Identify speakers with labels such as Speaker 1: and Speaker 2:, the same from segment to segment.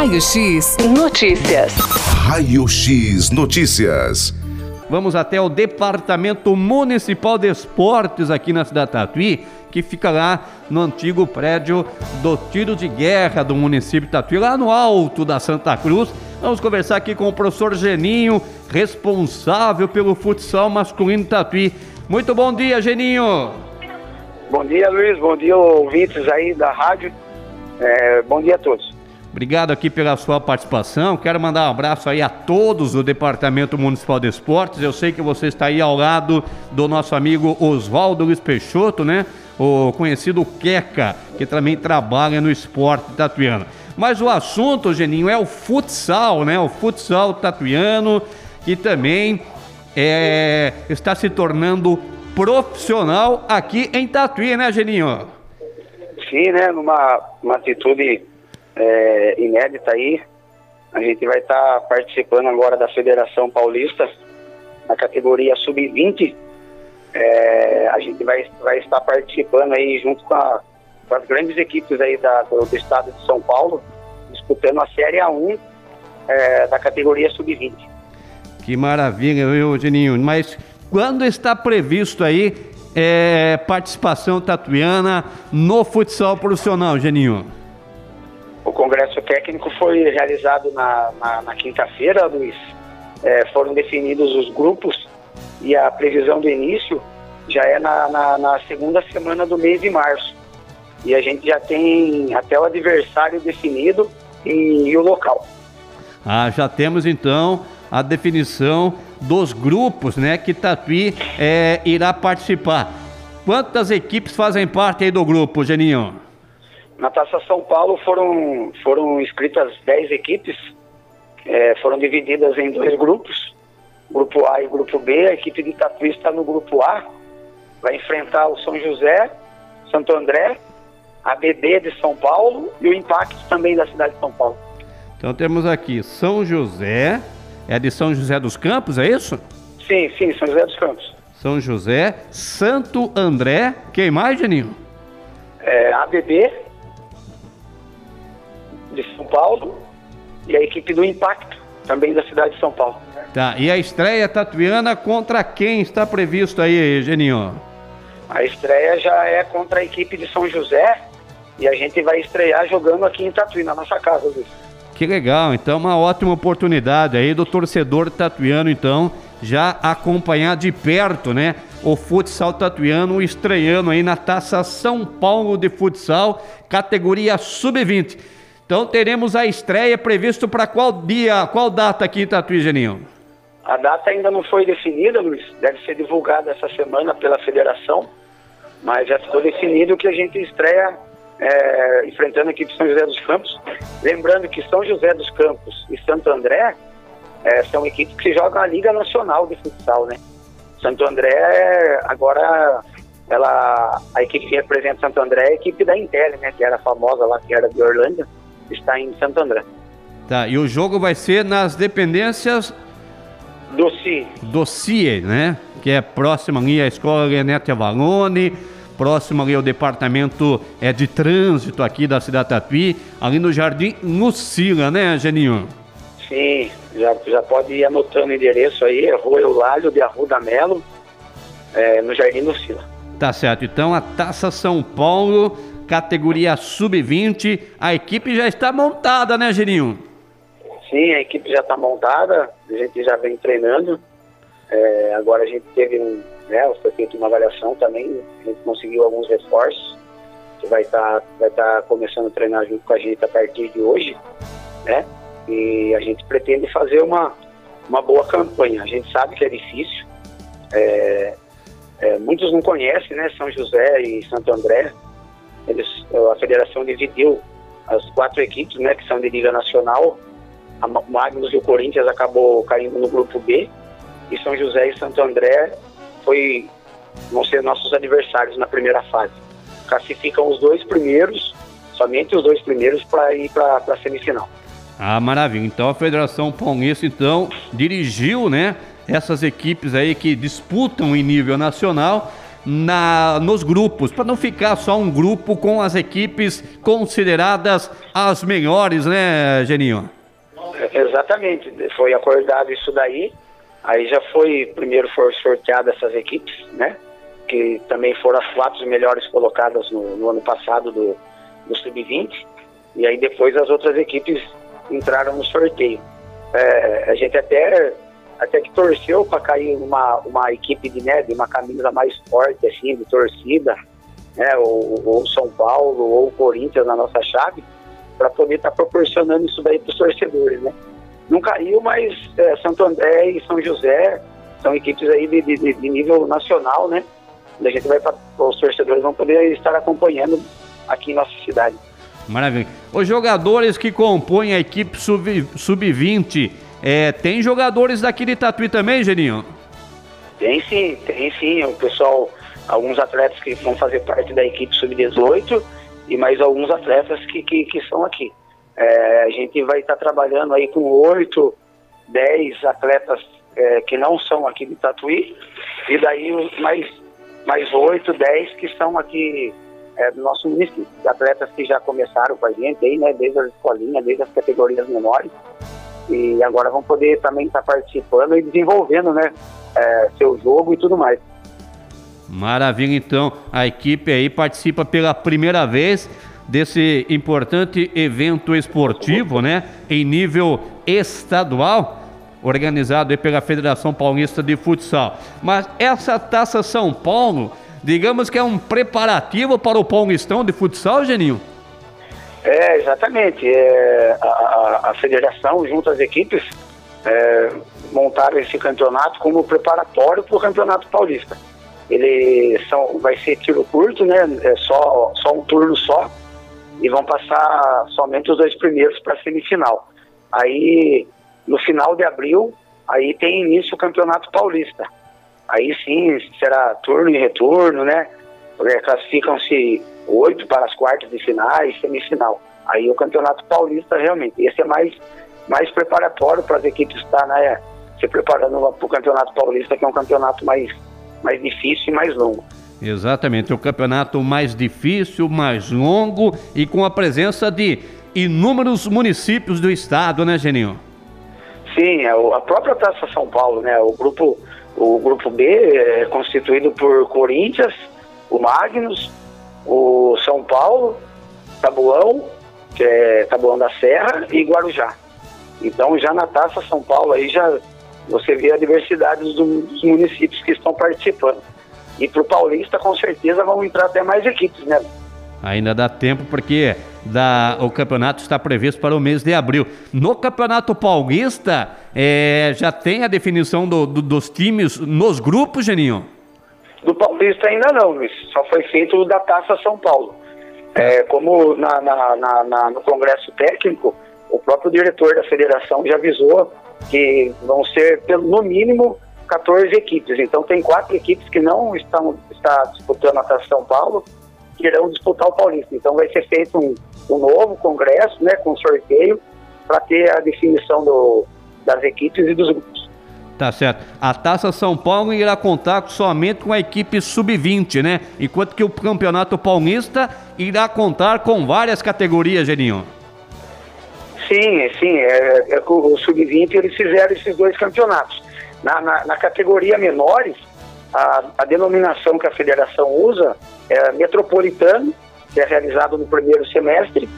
Speaker 1: Raio X Notícias.
Speaker 2: Raio X Notícias.
Speaker 3: Vamos até o Departamento Municipal de Esportes aqui na cidade Tatuí, que fica lá no antigo prédio do tiro de guerra do município de Tatuí, lá no alto da Santa Cruz. Vamos conversar aqui com o professor Geninho, responsável pelo futsal masculino de Tatuí. Muito bom dia, Geninho.
Speaker 4: Bom dia, Luiz. Bom dia, ouvintes aí da rádio. É, bom dia a todos.
Speaker 3: Obrigado aqui pela sua participação. Quero mandar um abraço aí a todos do Departamento Municipal de Esportes. Eu sei que você está aí ao lado do nosso amigo Oswaldo Luiz Peixoto, né? O conhecido Queca, que também trabalha no esporte tatuiano. Mas o assunto, Geninho, é o futsal, né? O futsal tatuiano, que também é, está se tornando profissional aqui em Tatuí, né, Geninho?
Speaker 4: Sim, né? Numa uma atitude é, inédita aí. A gente vai estar tá participando agora da Federação Paulista na categoria sub-20. É, a gente vai, vai estar participando aí junto com, a, com as grandes equipes aí da, do, do, estado de São Paulo, disputando a Série A1 é, da categoria sub-20.
Speaker 3: Que maravilha, viu, Geninho? Mas quando está previsto aí é, participação tatuiana no futsal profissional, Geninho?
Speaker 4: Congresso técnico foi realizado na, na, na quinta-feira, Luiz. É, foram definidos os grupos e a previsão do início já é na, na, na, segunda semana do mês de março. E a gente já tem até o adversário definido e, e o local.
Speaker 3: Ah, já temos então a definição dos grupos, né, que Tatuí é, irá participar. Quantas equipes fazem parte aí do grupo, Geninho?
Speaker 4: Na Taça São Paulo foram, foram inscritas 10 equipes, é, foram divididas em dois grupos, grupo A e grupo B. A equipe de Tatuí está no grupo A, vai enfrentar o São José, Santo André, a BB de São Paulo e o Impacto também da cidade de São Paulo.
Speaker 3: Então temos aqui São José, é de São José dos Campos, é isso?
Speaker 4: Sim, sim, São José dos Campos.
Speaker 3: São José, Santo André, quem mais, Geninho?
Speaker 4: É, ABB Paulo e a equipe do Impacto, também da cidade de São Paulo.
Speaker 3: Tá, e a estreia tatuiana contra quem está previsto aí, Geninho?
Speaker 4: A estreia já é contra a equipe de São José e a gente vai estrear jogando aqui em Tatuí, na nossa casa, Luiz.
Speaker 3: Que legal, então uma ótima oportunidade aí do torcedor tatuiano, então, já acompanhar de perto, né? O futsal tatuiano estreando aí na Taça São Paulo de Futsal, categoria sub-20. Então teremos a estreia previsto para qual dia, qual data aqui em Tatuí, Geninho?
Speaker 4: A data ainda não foi definida, Luiz. Deve ser divulgada essa semana pela federação, mas já ficou definido que a gente estreia é, enfrentando a equipe São José dos Campos. Lembrando que São José dos Campos e Santo André é, são equipes que jogam a Liga Nacional de Futsal, né? Santo André, agora, ela, a equipe que representa Santo André é a equipe da Intel, né? Que era famosa lá, que era de Orlândia, está em Santo André.
Speaker 3: Tá, e o jogo vai ser nas dependências
Speaker 4: do CIE.
Speaker 3: Do CIE, né? Que é próximo ali à Escola Renete Avalone, próximo ali ao departamento é, de trânsito aqui da cidade Tatuí, ali no Jardim Lucila, né, Geninho?
Speaker 4: Sim, já, já pode ir anotando o endereço aí, é Rua Eulálio de Arruda Melo, é, no Jardim Lucila.
Speaker 3: Tá certo, então a Taça São Paulo, categoria sub-20, a equipe já está montada, né, Geninho?
Speaker 4: Sim, a equipe já está montada, a gente já vem treinando, é, agora a gente teve um, né, foi feita uma avaliação também, a gente conseguiu alguns reforços, que vai estar tá, vai tá começando a treinar junto com a gente a partir de hoje, né? E a gente pretende fazer uma, uma boa campanha. A gente sabe que é difícil, é, é, muitos não conhecem, né? São José e Santo André. Eles, a federação dividiu as quatro equipes, né? Que são de Liga Nacional. A Magnus e o Corinthians acabou caindo no grupo B. E São José e Santo André foi, vão ser nossos adversários na primeira fase. Classificam os dois primeiros, somente os dois primeiros, para ir para a semifinal.
Speaker 3: Ah, maravilha. Então a Federação Paulista, então, dirigiu, né, essas equipes aí que disputam em nível nacional na, nos grupos, para não ficar só um grupo com as equipes consideradas as melhores, né, Geninho?
Speaker 4: Exatamente, foi acordado isso daí. Aí já foi, primeiro foram sorteadas essas equipes, né? Que também foram as quatro melhores colocadas no, no ano passado do, do Sub-20. E aí depois as outras equipes entraram no sorteio. É, a gente até, até que torceu para cair uma, uma equipe de, de uma camisa mais forte, assim, de torcida, né? Ou, ou São Paulo, ou Corinthians na nossa chave, para poder estar tá proporcionando isso daí para os torcedores, né? Não caiu, mas é, Santo André e São José são equipes aí de, de, de nível nacional, né? A gente vai para os torcedores vão poder estar acompanhando aqui em nossa cidade.
Speaker 3: Maravilha. Os jogadores que compõem a equipe sub-20, sub é, tem jogadores daqui de Tatuí também, Geninho?
Speaker 4: Tem sim, tem sim. O pessoal, alguns atletas que vão fazer parte da equipe sub-18 e mais alguns atletas que, que, que são aqui. É, a gente vai estar tá trabalhando aí com oito, dez atletas é, que não são aqui de Tatuí, e daí mais, mais oito, dez que são aqui é, do nosso município. Atletas que já começaram com a gente aí, né, desde as escolinhas, desde as categorias menores, e agora vão poder também estar tá participando e desenvolvendo, né, é, seu jogo e tudo mais.
Speaker 3: Maravilha, então. A equipe aí participa pela primeira vez desse importante evento esportivo, né? Em nível estadual, organizado pela Federação Paulista de Futsal. Mas essa Taça São Paulo, digamos que é um preparativo para o Paulistão de Futsal, Geninho?
Speaker 4: É, exatamente. É, a, a, federação, junto às equipes, é, montaram esse campeonato como preparatório para o Campeonato Paulista ele são, vai ser tiro curto, né? É só, só um turno só. E vão passar somente os dois primeiros para a semifinal. Aí, no final de abril, aí tem início o Campeonato Paulista. Aí sim, será turno e retorno, né? Classificam-se oito para as quartas de finais, semifinal. Aí o Campeonato Paulista realmente. Esse é mais, mais preparatório para as equipes estar né, se preparando para o Campeonato Paulista, que é um campeonato mais mais difícil e mais longo.
Speaker 3: Exatamente, o campeonato mais difícil, mais longo e com a presença de inúmeros municípios do estado, né, Geninho?
Speaker 4: Sim, é a própria Taça São Paulo, né? O grupo, o grupo B é constituído por Corinthians, o Magnus, o São Paulo, Tabuão, que é Tabuão da Serra e Guarujá. Então já na Taça São Paulo aí já você vê a diversidade dos, municípios que estão participando. E para o Paulista, com certeza, vão entrar até mais equipes, né?
Speaker 3: Ainda dá tempo porque da, o campeonato está previsto para o mês de abril. No Campeonato Paulista, é, já tem a definição do, do, dos times nos grupos, Geninho?
Speaker 4: Paulista ainda não, Luiz. Só foi feito da Taça São Paulo. É, como na, na, na, no Congresso Técnico, o próprio diretor da federação já avisou que vão ser, no mínimo, 14 equipes. Então, tem quatro equipes que não estão está disputando a Taça São Paulo, que irão disputar o Paulista. Então, vai ser feito um, um novo congresso, né, com sorteio, para ter a definição do, das equipes e dos grupos.
Speaker 3: Tá certo. A Taça São Paulo irá contar somente com a equipe sub-20, né? Enquanto que o Campeonato Paulista irá contar com várias categorias, Geninho.
Speaker 4: Sim, sim. É, é, o Sub-20 eles fizeram esses dois campeonatos. Na, na, na categoria menores, a, a, denominação que a federação usa é metropolitano, que é realizado no primeiro semestre,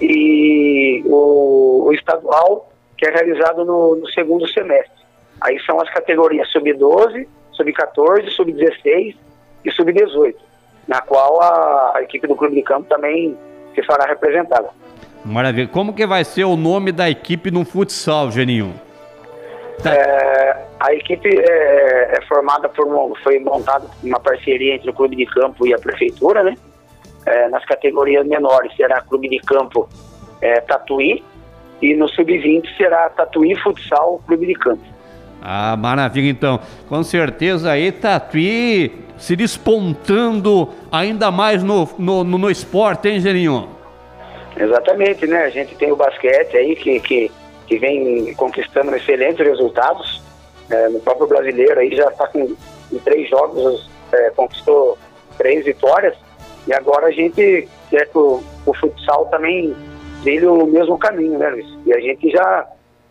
Speaker 4: e o, o estadual, que é realizado no, no, segundo semestre. Aí são as categorias sub-12, sub-14, sub-16 e sub-18, na qual a, equipe do Clube de Campo também se fará representada.
Speaker 3: Maravilha. Como que vai ser o nome da equipe no futsal, Geninho?
Speaker 4: Tá. É, a equipe é, é, formada por foi montada uma parceria entre o clube de campo e a prefeitura, né? É, nas categorias menores será clube de campo é, Tatuí e no sub-20 será Tatuí Futsal Clube de Campo.
Speaker 3: Ah, maravilha então. Com certeza aí Tatuí se despontando ainda mais no, no, no, no esporte, hein, Geninho?
Speaker 4: Exatamente, né? A gente tem o basquete aí que, que, que vem conquistando excelentes resultados. É, no próprio brasileiro aí já está com em três jogos é, conquistou três vitórias e agora a gente quer que o, o futsal também trilhe o mesmo caminho, né, Luiz? E a gente já,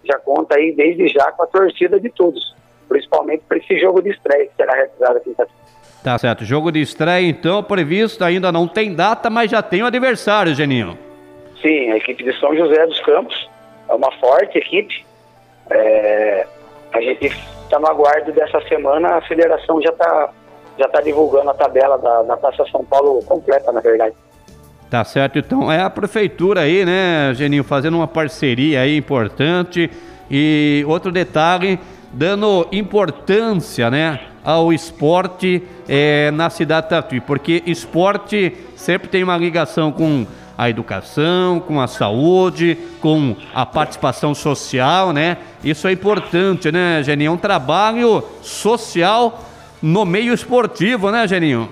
Speaker 4: já conta aí desde já com a torcida de todos, principalmente para esse jogo de estreia que será realizado aqui em Tatuí.
Speaker 3: Tá certo. Jogo de estreia, então, previsto, ainda não tem data, mas já tem o adversário, Geninho.
Speaker 4: Sim, a equipe de São José dos Campos é uma forte equipe. É, a gente está no aguardo dessa semana, a federação já está já tá divulgando a tabela da, da Taça São Paulo completa, na verdade.
Speaker 3: Tá certo, então é a prefeitura aí, né, Geninho, fazendo uma parceria aí importante. E outro detalhe, dando importância, né, ao esporte é, na cidade de Tatuí, porque esporte sempre tem uma ligação com a educação, com a saúde, com a participação social, né? Isso é importante, né, Geninho? É um trabalho social no meio esportivo, né, Geninho?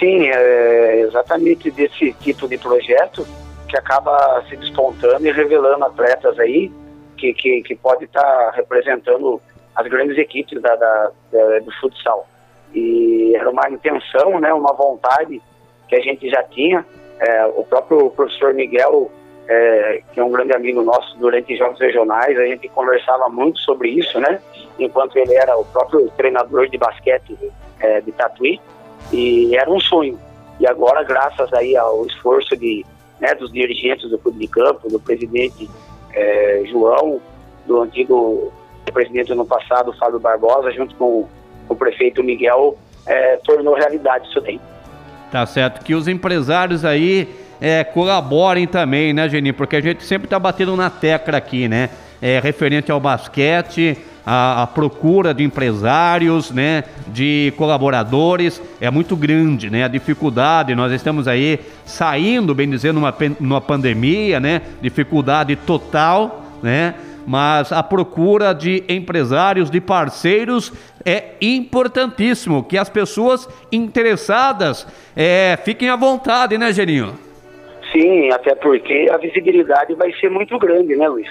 Speaker 4: Sim, é exatamente desse tipo de projeto que acaba se despontando e revelando atletas aí que, que, que pode estar tá representando as grandes equipes da, da, da, do futsal. E era uma intenção, né, uma vontade que a gente já tinha. É, o próprio professor Miguel, é, que é um grande amigo nosso durante jogos regionais, a gente conversava muito sobre isso, né? Enquanto ele era o próprio treinador de basquete é, de Tatuí. E era um sonho. E agora, graças aí ao esforço de, né, dos dirigentes do clube de campo, do presidente é, João, do antigo presidente no passado, Fábio Barbosa, junto com o prefeito Miguel, é, tornou realidade isso daí.
Speaker 3: Tá certo. Que os empresários aí é, colaborem também, né, Geni? Porque a gente sempre tá batendo na tecla aqui, né? É, referente ao basquete, a, a, procura de empresários, né, de colaboradores é muito grande, né? A dificuldade, nós estamos aí saindo, bem dizendo, numa, numa pandemia, né? Dificuldade total, né? Mas a procura de empresários, de parceiros é importantíssimo. Que as pessoas interessadas é, fiquem à vontade, né, Geninho?
Speaker 4: Sim, até porque a visibilidade vai ser muito grande, né, Luiz?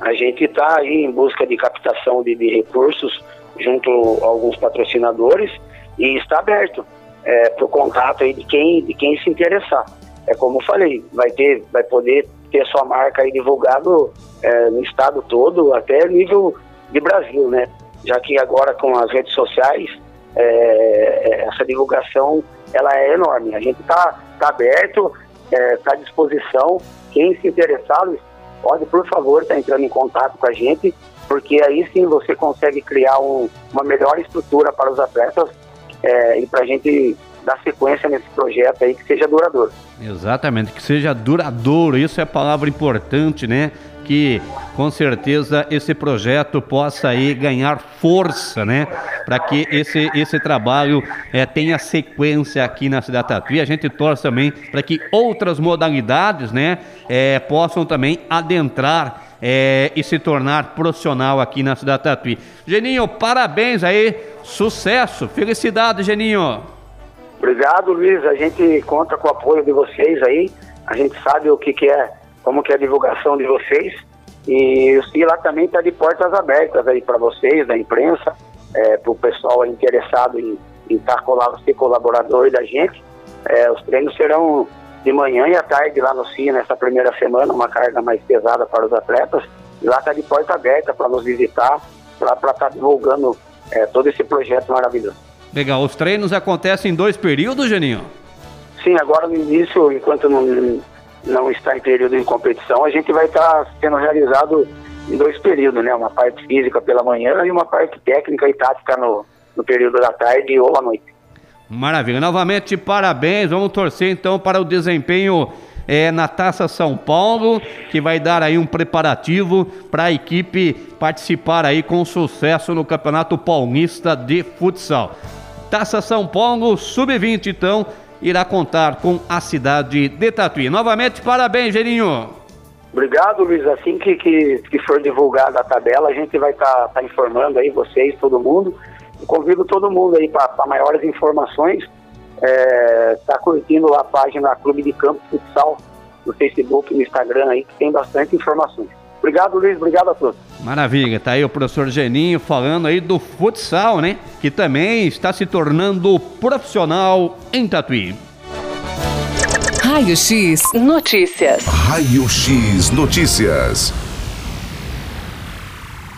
Speaker 4: A gente está aí em busca de captação de, de, recursos junto a alguns patrocinadores e está aberto é, para o contato aí de quem, de quem se interessar. É como eu falei, vai ter, vai poder ter sua marca aí divulgado é, no estado todo, até nível de Brasil, né? Já que agora com as redes sociais é, é essa divulgação ela é enorme. A gente está tá aberto, está é, à disposição. Quem se interessar, pode, por favor, estar tá entrando em contato com a gente, porque aí sim você consegue criar um, uma melhor estrutura para os atletas é, e para a gente dar sequência nesse projeto aí que seja duradouro.
Speaker 3: Exatamente, que seja duradouro, isso é a palavra importante, né? Que com certeza esse projeto possa aí ganhar força, né? Para que esse, esse trabalho é, tenha sequência aqui na cidade Tatuí. A gente torce também para que outras modalidades, né? É, possam também adentrar é, e se tornar profissional aqui na cidade Tatuí. Geninho, parabéns aí, sucesso, felicidade, Geninho.
Speaker 4: Obrigado, Luiz. A gente conta com o apoio de vocês aí. A gente sabe o que, que é, como que é a divulgação de vocês. E, e lá também está de portas abertas aí para vocês, da imprensa, é, para o pessoal interessado em estar tá, ser colaborador da gente. É, os treinos serão de manhã e à tarde lá no CIE nessa primeira semana, uma carga mais pesada para os atletas. E lá está de porta aberta para nos visitar, para estar tá divulgando é, todo esse projeto maravilhoso.
Speaker 3: Legal. Os treinos acontecem em dois períodos, Geninho?
Speaker 4: Sim, agora no início, enquanto não, não está em período de competição, a gente vai estar sendo realizado em dois períodos, né? Uma parte física pela manhã e uma parte técnica e tática no, no período da tarde ou à noite.
Speaker 3: Maravilha. Novamente, parabéns. Vamos torcer então para o desempenho é, na Taça São Paulo, que vai dar aí um preparativo para a equipe participar aí com sucesso no Campeonato Paulista de Futsal. Taça São Paulo Sub-20, então, irá contar com a cidade de Tatuí. Novamente, parabéns, Gerinho.
Speaker 4: Obrigado, Luiz. Assim que, que, que for divulgada a tabela, a gente vai estar tá, tá informando aí vocês, todo mundo. Eu convido todo mundo aí para maiores informações. É, tá curtindo lá a página Clube de Campo Futsal no Facebook, no Instagram aí, que tem bastante informações. Obrigado, Luiz. Obrigado a todos.
Speaker 3: Maravilha, tá aí o professor Geninho falando aí do futsal, né? Que também está se tornando profissional em Tatuí.
Speaker 1: Raio X Notícias.
Speaker 2: Raio X Notícias.